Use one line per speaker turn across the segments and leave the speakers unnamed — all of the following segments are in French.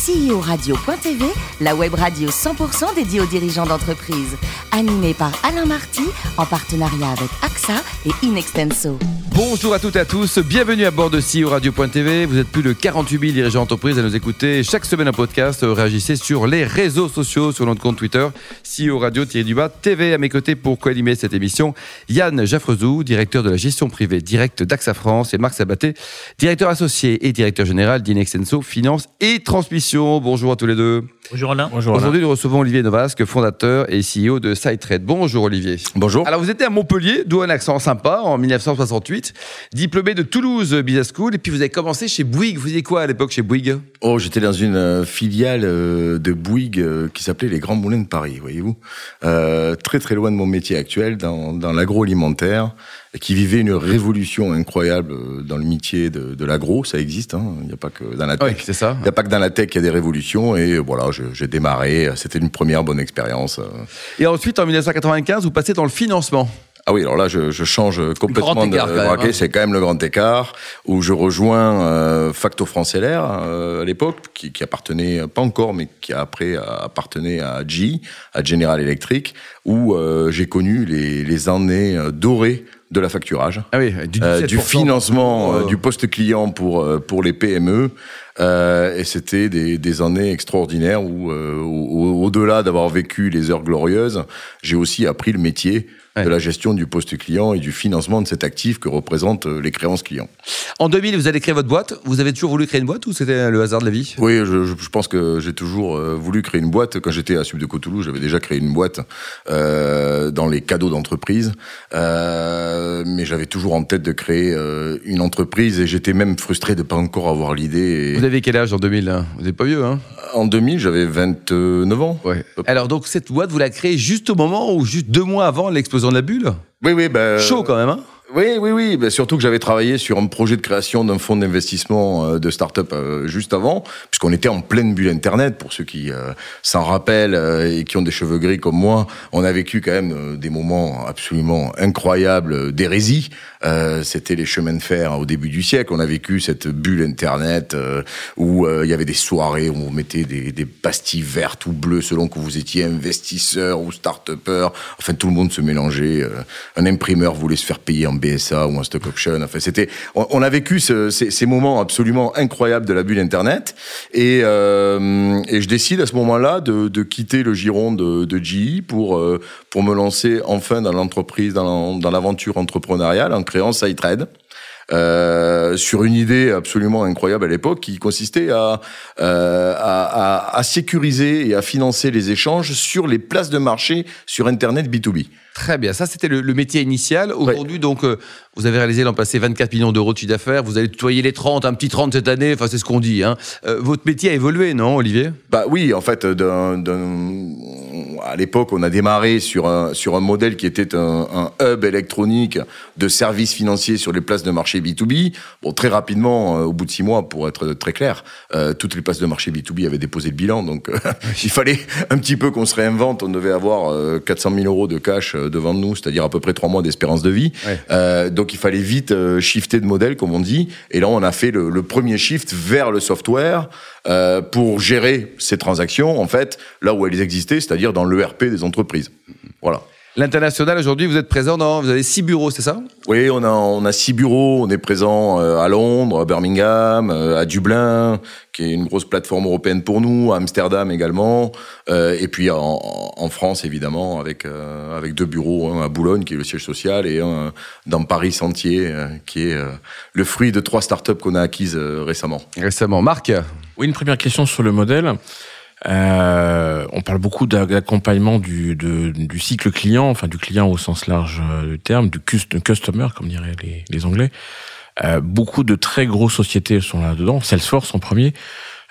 CEO-radio.tv, la web radio 100% dédiée aux dirigeants d'entreprise. Animée par Alain Marty, en partenariat avec AXA et Inextenso.
Bonjour à toutes et à tous, bienvenue à bord de CEO Radio.tv. Vous êtes plus de 48 000 dirigeants d'entreprise à nous écouter chaque semaine un podcast. Réagissez sur les réseaux sociaux, sur notre compte Twitter, CEO Radio-du-bas TV. À mes côtés pour co-animer cette émission, Yann Jaffrezou, directeur de la gestion privée directe d'AXA France, et Marc Sabaté, directeur associé et directeur général d'Inexenso Finance et Transmission. Bonjour à tous les deux.
Bonjour Alain.
Aujourd'hui, nous recevons Olivier Novasque, fondateur et CEO de SideTrade. Bonjour Olivier.
Bonjour.
Alors, vous étiez à Montpellier, d'où un accent sympa, en 1968, diplômé de Toulouse Business School, et puis vous avez commencé chez Bouygues. Vous faisiez quoi à l'époque chez Bouygues?
Oh, j'étais dans une euh, filiale euh, de Bouygues euh, qui s'appelait les Grands Moulins de Paris, voyez-vous. Euh, très très loin de mon métier actuel, dans, dans l'agroalimentaire, qui vivait une révolution incroyable dans le métier de, de l'agro. Ça existe, hein. il n'y a pas que dans la
Oui,
tech.
c'est ça.
Il n'y a pas que dans la tech qu'il y a des révolutions. Et voilà, je- j'ai démarré. C'était une première bonne expérience. euh.
Et ensuite, en 1995, vous passez dans le financement.
Ah oui, alors là, je, je change complètement
Grand
de braquet.
hein.
C'est quand même le grand écart où je rejoins euh, Facto France LR euh, à l'époque, qui, qui appartenait pas encore, mais qui après appartenait à GE, à General Electric, où euh, j'ai connu les, les années dorées de la facturage.
Ah oui, du,
Euh,
17%.
du financement euh,
Euh,
du poste client pour pour les PME euh, et c'était des, des années extraordinaires où euh, au- au-delà d'avoir vécu les heures glorieuses j'ai aussi appris le métier
Ouais.
de la gestion du poste client et du financement de cet actif que représentent euh, les créances clients.
En 2000, vous allez créer votre boîte. Vous avez toujours voulu créer une boîte ou c'était le hasard de la vie?
Oui, je, je- je pense que j'ai toujours euh, voulu créer une boîte. Quand j'étais à Subdeco Toulouse, j'avais déjà créé une boîte euh, dans les cadeaux d'entreprise, Euh, mais j'avais toujours en tête de créer une entreprise et j'étais même frustré de pas encore avoir l'idée.
Vous avez quel âge en 2000 hein? Vous n'êtes pas vieux, hein?
En 2000, j'avais 29 ans.
Ouais. Alors donc cette boîte, vous la créez juste au moment ou juste deux mois avant l'explosion de la bulle?
Oui, oui, ben.
Chaud quand même, hein?
Oui, oui, oui. Ben, surtout que j'avais travaillé sur un projet de création d'un fonds d'investissement euh, de start-up euh, juste avant, puisqu'on était en pleine bulle Internet. Pour ceux qui euh, s'en rappellent et qui ont des cheveux gris comme moi, on a vécu quand même des moments absolument incroyables d'hérésie. C'était les chemins de fer au début du siècle. On a vécu cette bulle Internet où il y avait des soirées où on mettait des, pastilles vertes ou bleues selon que vous étiez investisseur ou start-upper. Enfin, tout le monde se mélangeait. un imprimeur voulait se faire payer en BSA ou en stock option. Enfin, c'était. On, a vécu ce- ces, moments absolument incroyables de la bulle Internet. Et, euh, je décide à ce moment-là de, quitter le giron de, de GE pour euh, pour me lancer enfin dans l'entreprise, dans, l'aventure entrepreneuriale en créant SideTrade. Euh, sur une idée absolument incroyable à l'époque qui consistait à, à, à sécuriser et à financer les échanges sur les places de marché sur Internet B2B.
Très bien, ça c'était le, le métier initial. Aujourd'hui, donc, euh, vous avez réalisé l'an passé 24 millions d'euros de chiffre d'affaires, vous allez tutoyer les 30, un petit 30 cette année, enfin c'est ce qu'on dit. Hein. Euh, votre métier a évolué, non, Olivier?
Bah oui, en fait, d'un- à l'époque, on a démarré sur un sur un modèle qui était un, un hub électronique de services financiers sur les places de marché B2B. Bon, très rapidement, euh, au bout de six mois, pour être très clair, euh, toutes les places de marché B2B avaient déposé le bilan, donc euh, il fallait un petit peu qu'on se réinvente. On devait avoir euh, 400 000 euros de cash euh, devant nous, c'est-à-dire à peu près trois mois d'espérance de vie.
Ouais.
Euh, donc il fallait vite euh, shifter de modèle, comme on dit. Et là, on a fait le, le premier shift vers le software euh, pour gérer ces transactions, en fait, là où elles existaient, c'est-à-dire dans l'ERP des entreprises. Voilà.
L'international, aujourd'hui, vous êtes présent dans. Vous avez six bureaux, c'est ça?
Oui, on a, on a six bureaux. On est présent euh, à Londres, à Birmingham, euh, à Dublin, qui est une grosse plateforme européenne pour nous, à Amsterdam également, euh, et puis en, en France évidemment avec euh, avec deux bureaux, un à Boulogne qui est le siège social et un dans Paris Sentier euh, qui est euh, le fruit de trois startups qu'on a acquises récemment.
Récemment. Marc?
Oui, une première question sur le modèle. Euh, on parle beaucoup d'a- d'accompagnement du, de- du cycle client, enfin du client au sens large euh, du terme, du cust- customer, comme diraient les, les Anglais. Euh, beaucoup de très grosses sociétés sont là-dedans, Salesforce en premier.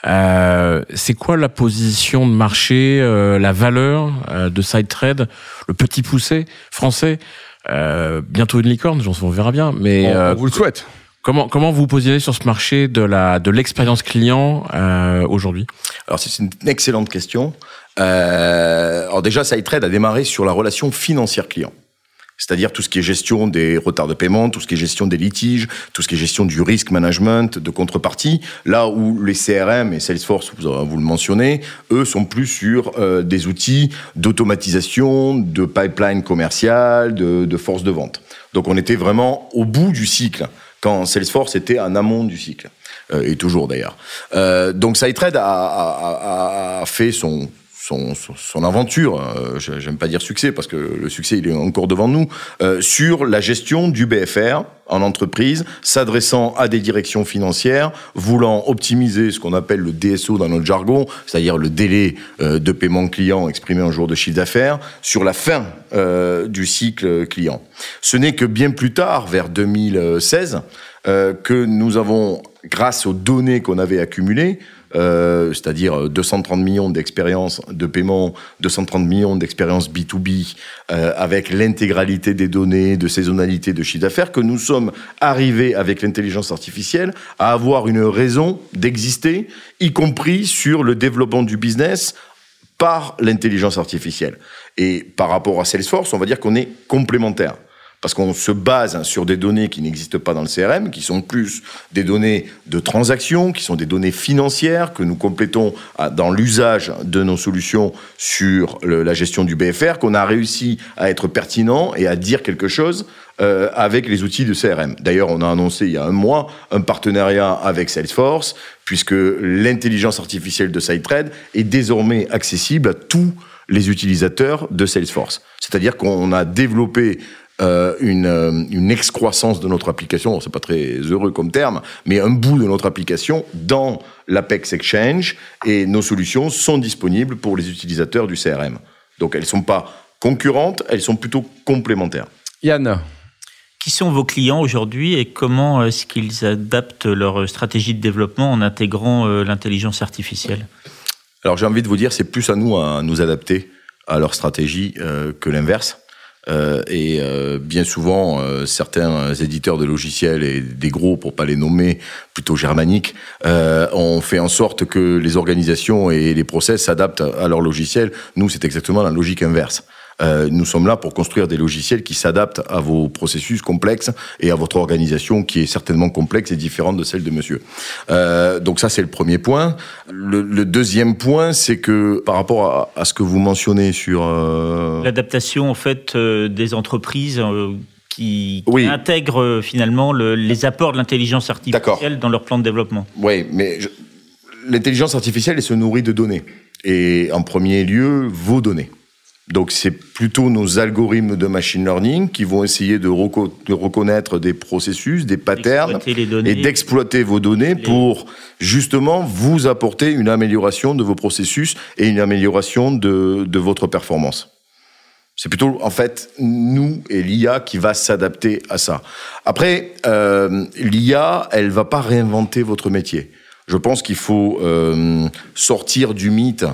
Euh, c'est quoi la position de marché, euh, la valeur euh, de SideTrade, le petit poussé français? Euh, Bientôt une licorne, on verra bien. Mais
on, on vous le souhaite.
Comment comment vous positionnez sur ce marché de la de l'expérience client euh, aujourd'hui?
Alors c'est une excellente question. Euh, alors déjà, SideTrade a démarré sur la relation financière client. c'est-à-dire tout ce qui est gestion des retards de paiement, tout ce qui est gestion des litiges, tout ce qui est gestion du risk management, de contrepartie, là où les CRM et Salesforce, vous, vous le mentionnez, eux sont plus sur euh, des outils d'automatisation, de pipeline commercial, de, de force de vente. Donc on était vraiment au bout du cycle, quand Salesforce était en amont du cycle. Euh, et toujours d'ailleurs. Euh, donc SiteTrade a, fait son, son, son, aventure, euh, j'aime pas dire succès parce que le succès il est encore devant nous, euh, sur la gestion du BFR en entreprise, s'adressant à des directions financières, voulant optimiser ce qu'on appelle le DSO dans notre jargon, c'est-à-dire le délai de paiement client exprimé en jour de chiffre d'affaires, sur la fin du cycle client. Ce n'est que bien plus tard, vers 2016, euh, que nous avons, grâce aux données qu'on avait accumulées, euh, c'est-à-dire 230 millions d'expériences de paiement, 230 millions d'expériences B2B, euh, avec l'intégralité des données, de saisonnalité, de chiffre d'affaires, que nous sommes arrivés avec l'intelligence artificielle à avoir une raison d'exister, y compris sur le développement du business par l'intelligence artificielle. Et par rapport à Salesforce, on va dire qu'on est complémentaires parce qu'on se base sur des données qui n'existent pas dans le CRM, qui sont plus des données de transactions, qui sont des données financières que nous complétons dans l'usage de nos solutions sur la gestion du BFR, qu'on a réussi à être pertinent et à dire quelque chose euh, avec les outils de CRM. D'ailleurs, on a annoncé il y a un mois un partenariat avec Salesforce, puisque l'intelligence artificielle de SiteTrade est désormais accessible à tous les utilisateurs de Salesforce. C'est-à-dire qu'on a développé euh, une, euh, une excroissance de notre application, c'est pas très heureux comme terme, mais un bout de notre application dans l'Apex Exchange et nos solutions sont disponibles pour les utilisateurs du CRM. Donc elles sont pas concurrentes, elles sont plutôt complémentaires.
Yann
qui sont vos clients aujourd'hui et comment est-ce qu'ils adaptent leur stratégie de développement en intégrant euh, l'intelligence artificielle?
Alors j'ai envie de vous dire, c'est plus à nous à nous adapter à leur stratégie euh, que l'inverse. Euh, et euh, bien souvent, euh, certains éditeurs de logiciels et des gros, pour pas les nommer, plutôt germaniques, ont fait en sorte que les organisations et les process s'adaptent à leur logiciel. Nous, c'est exactement la logique inverse. Euh, nous sommes là pour construire des logiciels qui s'adaptent à vos processus complexes et à votre organisation qui est certainement complexe et différente de celle de monsieur. Euh, donc ça, c'est le premier point. Le, le deuxième point, c'est que par rapport à, à, ce que vous mentionnez sur... Euh...
L'adaptation, en fait, des entreprises qui, qui oui. intègrent finalement le, les apports de l'intelligence artificielle dans leur plan de développement.
Oui, mais je... l'intelligence artificielle, elle se nourrit de données. Et en premier lieu, vos données. Donc c'est plutôt nos algorithmes de machine learning qui vont essayer de, reco de reconnaître des processus, des patterns et d'exploiter vos données les... pour justement vous apporter une amélioration de vos processus et une amélioration de, de votre performance. C'est plutôt en fait nous et l'IA qui va s'adapter à ça. Après, euh, l'IA, elle va pas réinventer votre métier. Je pense qu'il faut euh, sortir du mythe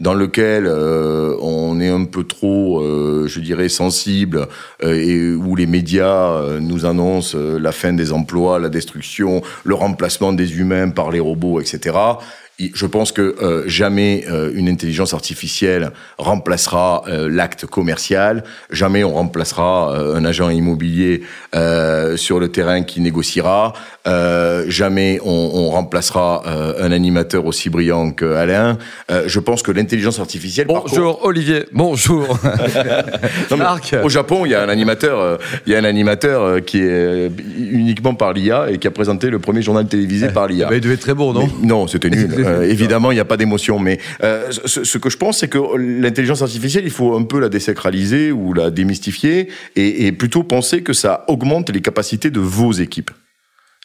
dans lequel euh, on est un peu trop, euh, je dirais, sensible euh, et où les médias nous annoncent la fin des emplois, la destruction, le remplacement des humains par les robots, etc je pense que jamais une intelligence artificielle remplacera l'acte commercial, jamais on remplacera un agent immobilier sur le terrain qui négociera, euh, jamais on, on remplacera un animateur aussi brillant que Alain. je pense que l'intelligence artificielle.
Bonjour contre... Olivier. Bonjour.
non, Marc. Au Japon, il y a un animateur, il y a un animateur qui est uniquement par l'IA et qui a présenté le premier journal télévisé par l'IA.
il devait être très bon, non
Mais, Non, c'était nul. Euh, évidemment, il n'y a pas d'émotion, mais euh, ce, ce, que je pense, c'est que l'intelligence artificielle, il faut un peu la désacraliser ou la démystifier et, et plutôt penser que ça augmente les capacités de vos équipes.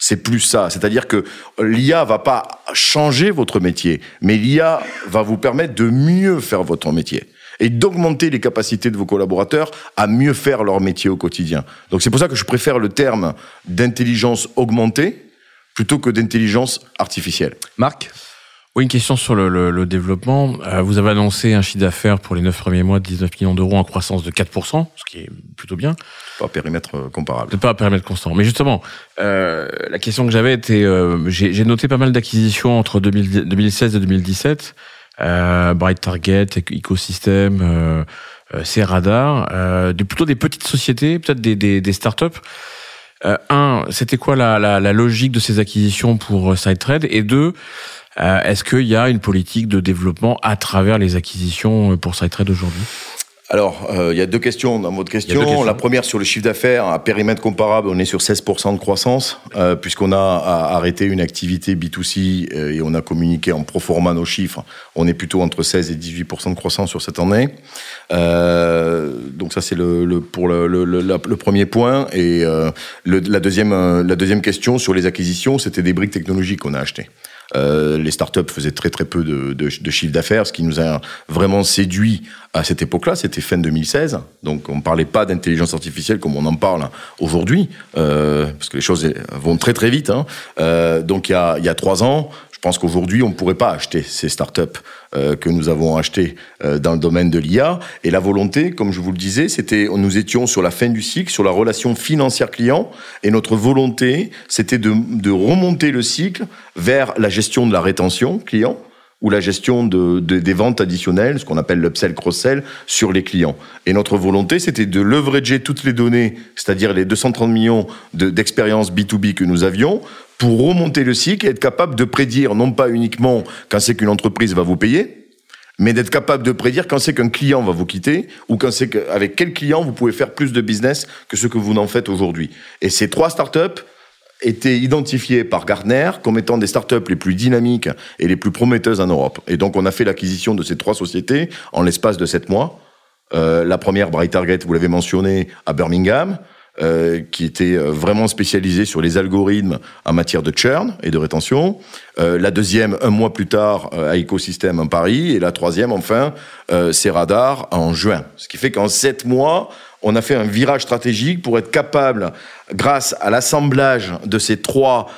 C'est plus ça. C'est-à-dire que l'IA va pas changer votre métier, mais l'IA va vous permettre de mieux faire votre métier et d'augmenter les capacités de vos collaborateurs à mieux faire leur métier au quotidien. Donc c'est pour ça que je préfère le terme d'intelligence augmentée plutôt que d'intelligence artificielle.
Marc?
Oui, une question sur le, le, le développement. Euh, vous avez annoncé un chiffre d'affaires pour les 9 premiers mois de 19 millions d'euros en croissance de 4%, ce qui est plutôt bien.
Pas à périmètre euh, comparable.
Pas à périmètre constant. Mais justement, euh, la question que j'avais était, euh, j'ai noté pas mal d'acquisitions entre 2000, 2016 et 2017. Euh, Bright Target, Ecosystem, ces radars, plutôt des petites sociétés, peut-être des, des, des startups. un, c'était quoi la, la, la, logique de ces acquisitions pour SideTrade Et deux, est-ce qu'il y a une politique de développement à travers les acquisitions pour SideTrade aujourd'hui?
Alors, euh, il y a deux questions dans votre question. La première sur le chiffre d'affaires, à périmètre comparable, on est sur 16% de croissance, euh, puisqu'on a arrêté une activité B2C euh, et on a communiqué en pro forma nos chiffres. On est plutôt entre 16 et 18% de croissance sur cette année. donc ça, c'est le, le, pour le, le, le, premier point. Et la, deuxième, la deuxième question sur les acquisitions, c'était des briques technologiques qu'on a achetées. Euh, les startups faisaient très très peu de, de, chiffre d'affaires. Ce qui nous a vraiment séduit à cette époque-là, c'était fin 2016. Donc on ne parlait pas d'intelligence artificielle comme on en parle aujourd'hui, euh, parce que les choses vont très très vite. Hein. Euh, donc il y, a, trois ans, je pense qu'aujourd'hui, on ne pourrait pas acheter ces startups que nous avons achetées dans le domaine de l'IA. Et la volonté, comme je vous le disais, c'était, nous étions sur la fin du cycle, sur la relation financière client, et notre volonté, c'était de, de remonter le cycle vers la gestion de la rétention client ou la gestion de, des ventes additionnelles, ce qu'on appelle l'upsell cross-sell, sur les clients. Et notre volonté, c'était de leverager toutes les données, c'est-à-dire les 230 millions d'expériences B2B que nous avions, pour remonter le cycle et être capable de prédire, non pas uniquement quand c'est qu'une entreprise va vous payer, mais d'être capable de prédire quand c'est qu'un client va vous quitter ou quand c'est qu'avec quel client vous pouvez faire plus de business que ce que vous n'en faites aujourd'hui. Et ces trois startups étaient identifiées par Gartner comme étant des startups les plus dynamiques et les plus prometteuses en Europe. Et donc on a fait l'acquisition de ces trois sociétés en l'espace de sept mois. Euh, la première, Bright Target, vous l'avez mentionné, à Birmingham. Euh, qui était euh, vraiment spécialisé sur les algorithmes en matière de churn et de rétention. Euh, la deuxième, un mois plus tard, à Ecosystem en Paris. Et la troisième, enfin, c'est Radar en juin. Ce qui fait qu'en sept mois, on a fait un virage stratégique pour être capable, grâce à l'assemblage de ces trois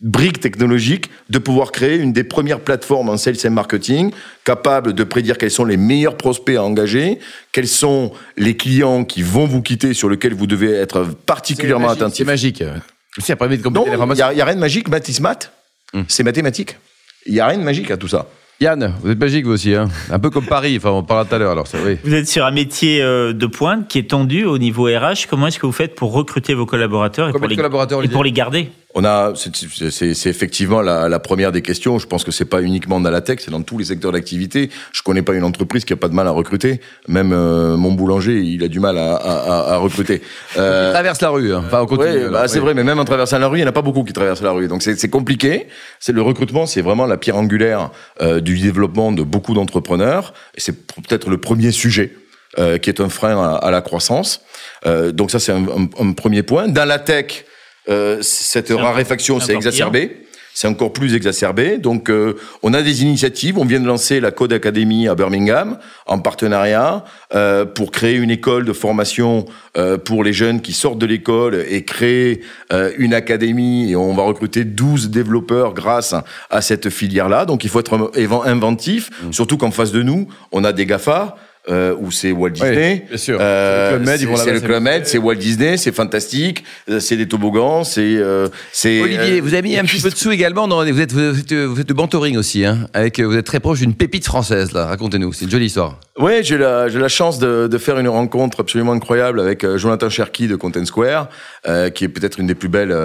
briques technologiques de pouvoir créer une des premières plateformes en sales et marketing capable de prédire quels sont les meilleurs prospects à engager, quels sont les clients qui vont vous quitter sur lesquels vous devez être particulièrement attentif.
C'est magique.
C'est de il n'y a, rien de magique, maths hum. C'est mathématique. Il n'y a rien de magique à tout ça.
Yann, vous êtes magique vous aussi, hein un peu comme Paris, enfin on parlera tout à l'heure alors. Oui.
Vous êtes sur un métier euh, de pointe qui est tendu au niveau RH. Comment est-ce que vous faites pour recruter vos collaborateurs et, pour les, et pour les garder?
On a, c'est effectivement la, la, première des questions. Je pense que c'est pas uniquement dans la tech, c'est dans tous les secteurs d'activité. Je connais pas une entreprise qui a pas de mal à recruter. Même euh, mon boulanger, il a du mal à, à, à recruter.
Euh, il traverse la rue. Hein. Enfin, on
ouais, bah, c'est vrai, mais même en traversant la rue, il n'y en a pas beaucoup qui traversent la rue. Donc c'est compliqué. C'est le recrutement, c'est vraiment la pierre angulaire euh, du développement de beaucoup d'entrepreneurs. Et c'est peut-être le premier sujet. Euh, qui est un frein à, à la croissance. Euh, donc ça, c'est un, un, un, premier point. Dans la tech, euh, cette raréfaction s'est exacerbée. C'est encore plus exacerbé. Donc, euh, on a des initiatives. On vient de lancer la Code Academy à Birmingham en partenariat euh, pour créer une école de formation euh, pour les jeunes qui sortent de l'école et créer une académie. Et on va recruter 12 développeurs grâce à cette filière-là. Donc, il faut être inventif, mmh. surtout qu'en face de nous, on a des GAFA euh, où c'est Walt Disney.
bien sûr. Euh,
c'est le Club Med, c'est Walt Disney, c'est fantastique, euh, c'est des toboggans, c'est. Euh,
Olivier, vous avez mis un petit peu de sous également. Dans, vous êtes vous êtes, vous êtes de bantoring aussi, hein, avec vous êtes très proche d'une pépite française là. Racontez-nous, c'est une jolie histoire.
Oui, j'ai la j'ai la chance de, de, faire une rencontre absolument incroyable avec Jonathan Cherky de Content Square, qui est peut-être une des plus belles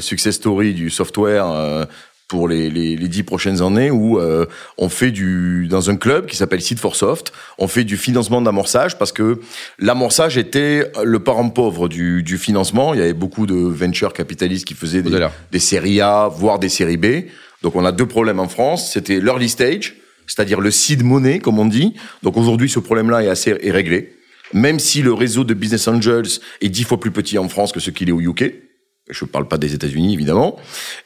success stories du software pour les, les, les, dix prochaines années où euh, on fait du dans un club qui s'appelle Seed for Soft, on fait du financement d'amorçage parce que l'amorçage était le parent pauvre du, du, financement. Il y avait beaucoup de venture capitalistes qui faisaient des, des séries A, voire des séries B. Donc on a deux problèmes en France. C'était l'early stage, c'est-à-dire le seed money comme on dit. Donc aujourd'hui ce problème-là est assez est réglé. Même si le réseau de business angels est dix fois plus petit en France que ce qu'il est au UK je ne parle pas des États-Unis évidemment,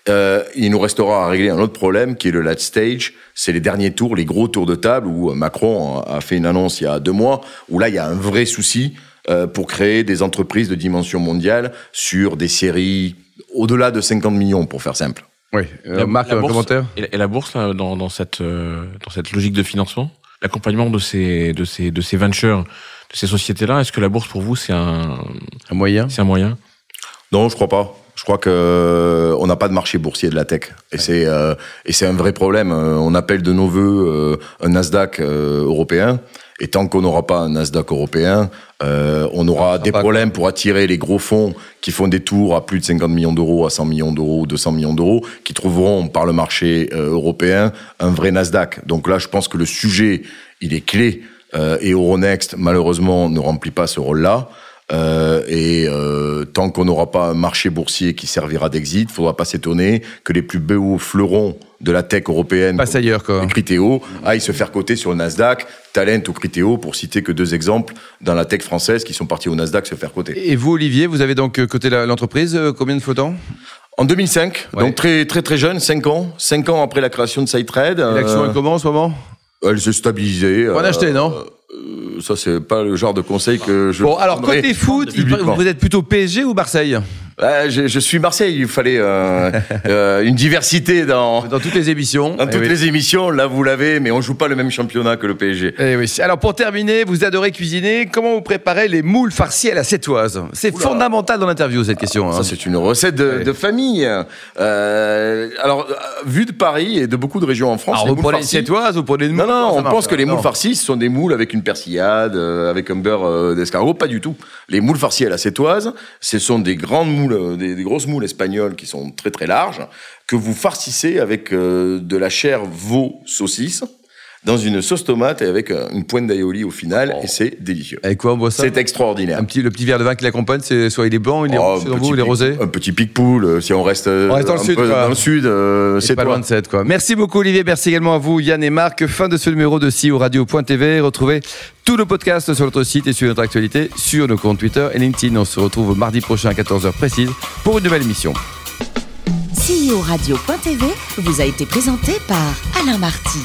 euh, il nous restera à régler un autre problème qui est le late stage, c'est les derniers tours, les gros tours de table où Macron a fait une annonce il y a deux mois, où là il y a un vrai souci euh, pour créer des entreprises de dimension mondiale sur des séries au-delà de 50 millions pour faire simple.
Oui, euh, Marc, un commentaire?
Et la bourse là, dans, dans, cette, euh, dans cette logique de financement L'accompagnement de ces, de, ces, de ces ventures, de ces sociétés-là, est-ce que la bourse pour vous c'est un,
un moyen?
C'est un moyen?
Non, je crois pas. Je crois que euh, on n'a pas de marché boursier de la tech et c'est euh, et c'est un vrai problème. Euh, on appelle de nos voeux un Nasdaq européen Et tant qu'on n'aura pas un Nasdaq européen, on aura des problèmes pour attirer les gros fonds qui font des tours à plus de 50 millions d'euros, à 100 millions d'euros, 200 millions d'euros, qui trouveront par le marché européen un vrai Nasdaq. Donc là, je pense que le sujet, il est clé. Et Euronext, malheureusement, ne remplit pas ce rôle-là. Euh, et euh, tant qu'on n'aura pas un marché boursier qui servira d'exit, il faudra pas s'étonner que les plus beaux fleurons de la tech européenne,
Passe ailleurs, quoi.
Criteo, aillent se faire coter sur le Nasdaq, Talent ou Criteo, pour citer que deux exemples dans la tech française qui sont partis au Nasdaq se faire coter.
Et vous, Olivier, vous avez donc coté l'entreprise, combien de flottants
en 2005, donc très très très jeune, 5 ans, 5 ans après la création de SideTrade.
L'action, elle comment en ce moment
Elle s'est stabilisée.
On a acheté, non?
euh, ça, c'est pas le genre de conseil que je.
Bon, alors côté foot, vous êtes plutôt PSG ou Marseille?
Je, je, suis Marseille. Il fallait euh, euh, une diversité dans
dans toutes les émissions.
Dans toutes eh les émissions, là vous l'avez, mais on joue pas le même championnat que le PSG.
Eh oui. Alors pour terminer, vous adorez cuisiner. Comment vous préparez les moules farcies à la sétoise C'est fondamental dans l'interview cette question.
Ça
hein.
c'est une recette de, de famille. Euh, alors vu de Paris et de beaucoup de régions en France,
alors, vous prenez sétoise, vous prenez une
Non non, on pense que les moules farcies ce sont des moules avec une persillade, avec un beurre d'escargot. Pas du tout. Les moules farcies à la sétoise, ce sont des grandes moules, des, des grosses moules espagnoles qui sont très très larges, que vous farcissez avec euh, de la chair veau saucisse dans une sauce tomate et avec euh, une pointe d'aioli au final, et c'est délicieux.
Avec quoi on boit ça
C'est extraordinaire.
Un petit, le petit verre de vin qui l'accompagne, c'est soit il est blanc, il est,
oh,
vous, il est rosé
Un petit pic-poule, euh, si on reste,
on reste dans, le sud,
peu, dans le sud, euh, c'est
pas loin de 7. Quoi. Merci beaucoup Olivier, merci également à vous Yann et Marc. Fin de ce numéro de CEO Radio.tv. Retrouvez tous nos podcasts sur notre site et sur notre actualité, sur nos comptes Twitter et LinkedIn. On se retrouve mardi prochain à 14h précise pour une nouvelle émission.
CEO Radio.tv vous a été présenté par Alain Marty.